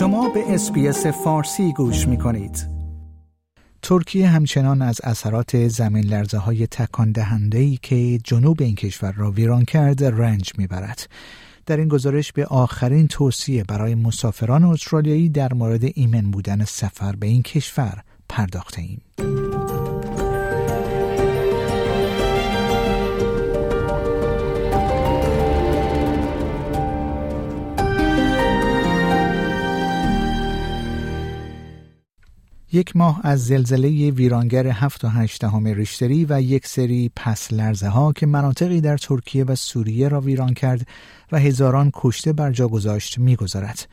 شما به SBS فارسی گوش می کنید. ترکیه همچنان از اثرات زمین لرزه های تکان دهنده که جنوب این کشور را ویران کرد رنج می‌برد. در این گزارش به آخرین توصیه برای مسافران استرالیایی در مورد ایمن بودن سفر به این کشور پرداخته ایم. یک ماه از زلزله ویرانگر 7 و 8 ریشتری و یک سری پس لرزه ها که مناطقی در ترکیه و سوریه را ویران کرد و هزاران کشته بر جا گذاشت می‌گذارد.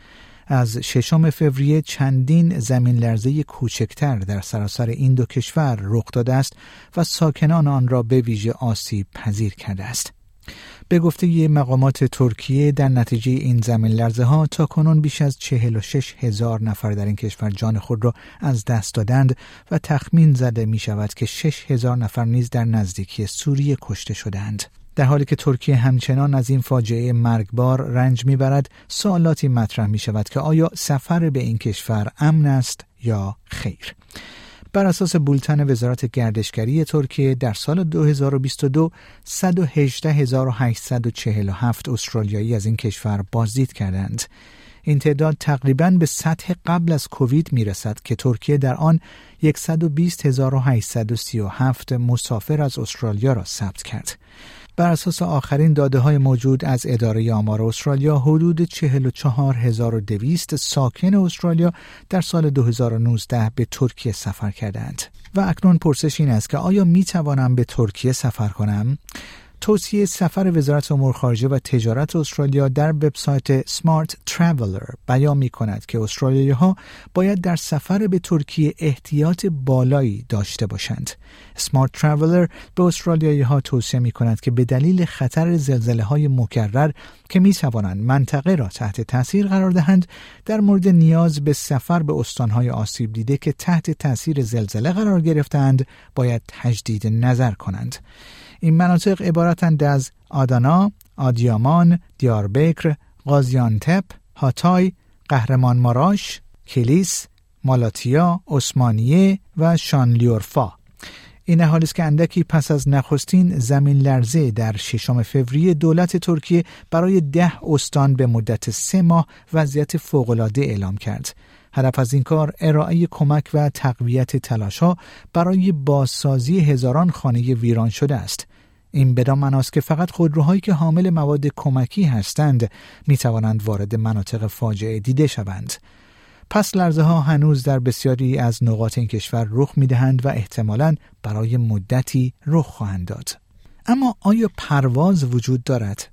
از ششم فوریه چندین زمین لرزه کوچکتر در سراسر این دو کشور رخ داده است و ساکنان آن را به ویژه آسیب پذیر کرده است. به گفته مقامات ترکیه در نتیجه این زمین لرزه ها تا کنون بیش از 46 هزار نفر در این کشور جان خود را از دست دادند و تخمین زده می شود که 6 هزار نفر نیز در نزدیکی سوریه کشته شدند. در حالی که ترکیه همچنان از این فاجعه مرگبار رنج می‌برد سوالاتی مطرح می شود که آیا سفر به این کشور امن است یا خیر بر اساس بولتن وزارت گردشگری ترکیه در سال 2022 118847 استرالیایی از این کشور بازدید کردند. این تعداد تقریبا به سطح قبل از کووید می رسد که ترکیه در آن 120837 مسافر از استرالیا را ثبت کرد. بر اساس آخرین داده های موجود از اداره آمار استرالیا حدود 44200 ساکن استرالیا در سال 2019 به ترکیه سفر کردند. و اکنون پرسش این است که آیا می توانم به ترکیه سفر کنم؟ توصیه سفر وزارت امور خارجه و تجارت استرالیا در وبسایت سمارت ترافلر بیان می کند که استرالیایی ها باید در سفر به ترکیه احتیاط بالایی داشته باشند. سمارت ترافلر به استرالیایی ها توصیه می کند که به دلیل خطر زلزله های مکرر که می توانند منطقه را تحت تاثیر قرار دهند در مورد نیاز به سفر به استانهای آسیب دیده که تحت تاثیر زلزله قرار گرفتند باید تجدید نظر کنند. این مناطق عبارتند از آدانا، آدیامان، دیاربکر، غازیانتپ، هاتای، قهرمان ماراش، کلیس، مالاتیا، عثمانیه و شانلیورفا. این حال است که اندکی پس از نخستین زمین لرزه در ششم فوریه دولت ترکیه برای ده استان به مدت سه ماه وضعیت فوقالعاده اعلام کرد. هدف از این کار ارائه کمک و تقویت تلاشها برای بازسازی هزاران خانه ویران شده است. این بدان مناست که فقط خودروهایی که حامل مواد کمکی هستند می توانند وارد مناطق فاجعه دیده شوند. پس لرزه ها هنوز در بسیاری از نقاط این کشور رخ می دهند و احتمالاً برای مدتی رخ خواهند داد. اما آیا پرواز وجود دارد؟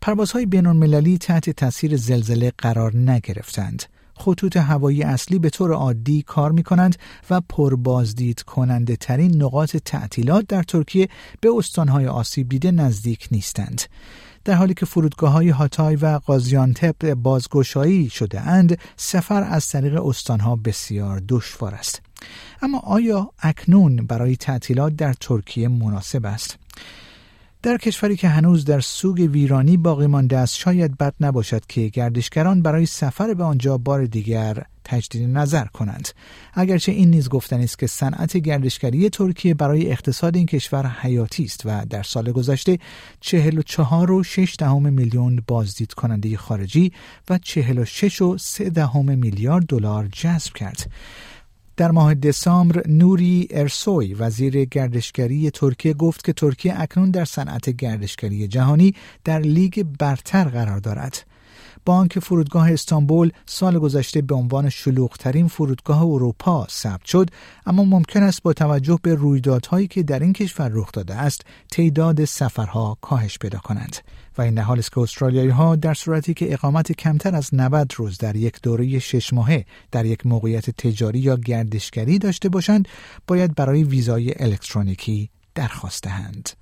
پروازهای بین المللی تحت تاثیر زلزله قرار نگرفتند. خطوط هوایی اصلی به طور عادی کار می کنند و پربازدید کننده ترین نقاط تعطیلات در ترکیه به استانهای آسیب دیده نزدیک نیستند. در حالی که فرودگاه های هاتای و قازیانتپ بازگشایی شده اند سفر از طریق استانها بسیار دشوار است اما آیا اکنون برای تعطیلات در ترکیه مناسب است در کشوری که هنوز در سوگ ویرانی باقی مانده است شاید بد نباشد که گردشگران برای سفر به آنجا بار دیگر تجدید نظر کنند. اگرچه این نیز گفتنی است که صنعت گردشگری ترکیه برای اقتصاد این کشور حیاتی است و در سال گذشته 44 و 6 دهم میلیون بازدید کننده خارجی و 46 و 3 دهم میلیارد دلار جذب کرد. در ماه دسامبر نوری ارسوی وزیر گردشگری ترکیه گفت که ترکیه اکنون در صنعت گردشگری جهانی در لیگ برتر قرار دارد. بانک فرودگاه استانبول سال گذشته به عنوان شلوغترین فرودگاه اروپا ثبت شد اما ممکن است با توجه به رویدادهایی که در این کشور رخ داده است تعداد سفرها کاهش پیدا کنند و این حال است که استرالیایی ها در صورتی که اقامت کمتر از 90 روز در یک دوره شش ماهه در یک موقعیت تجاری یا گردشگری داشته باشند باید برای ویزای الکترونیکی درخواست دهند.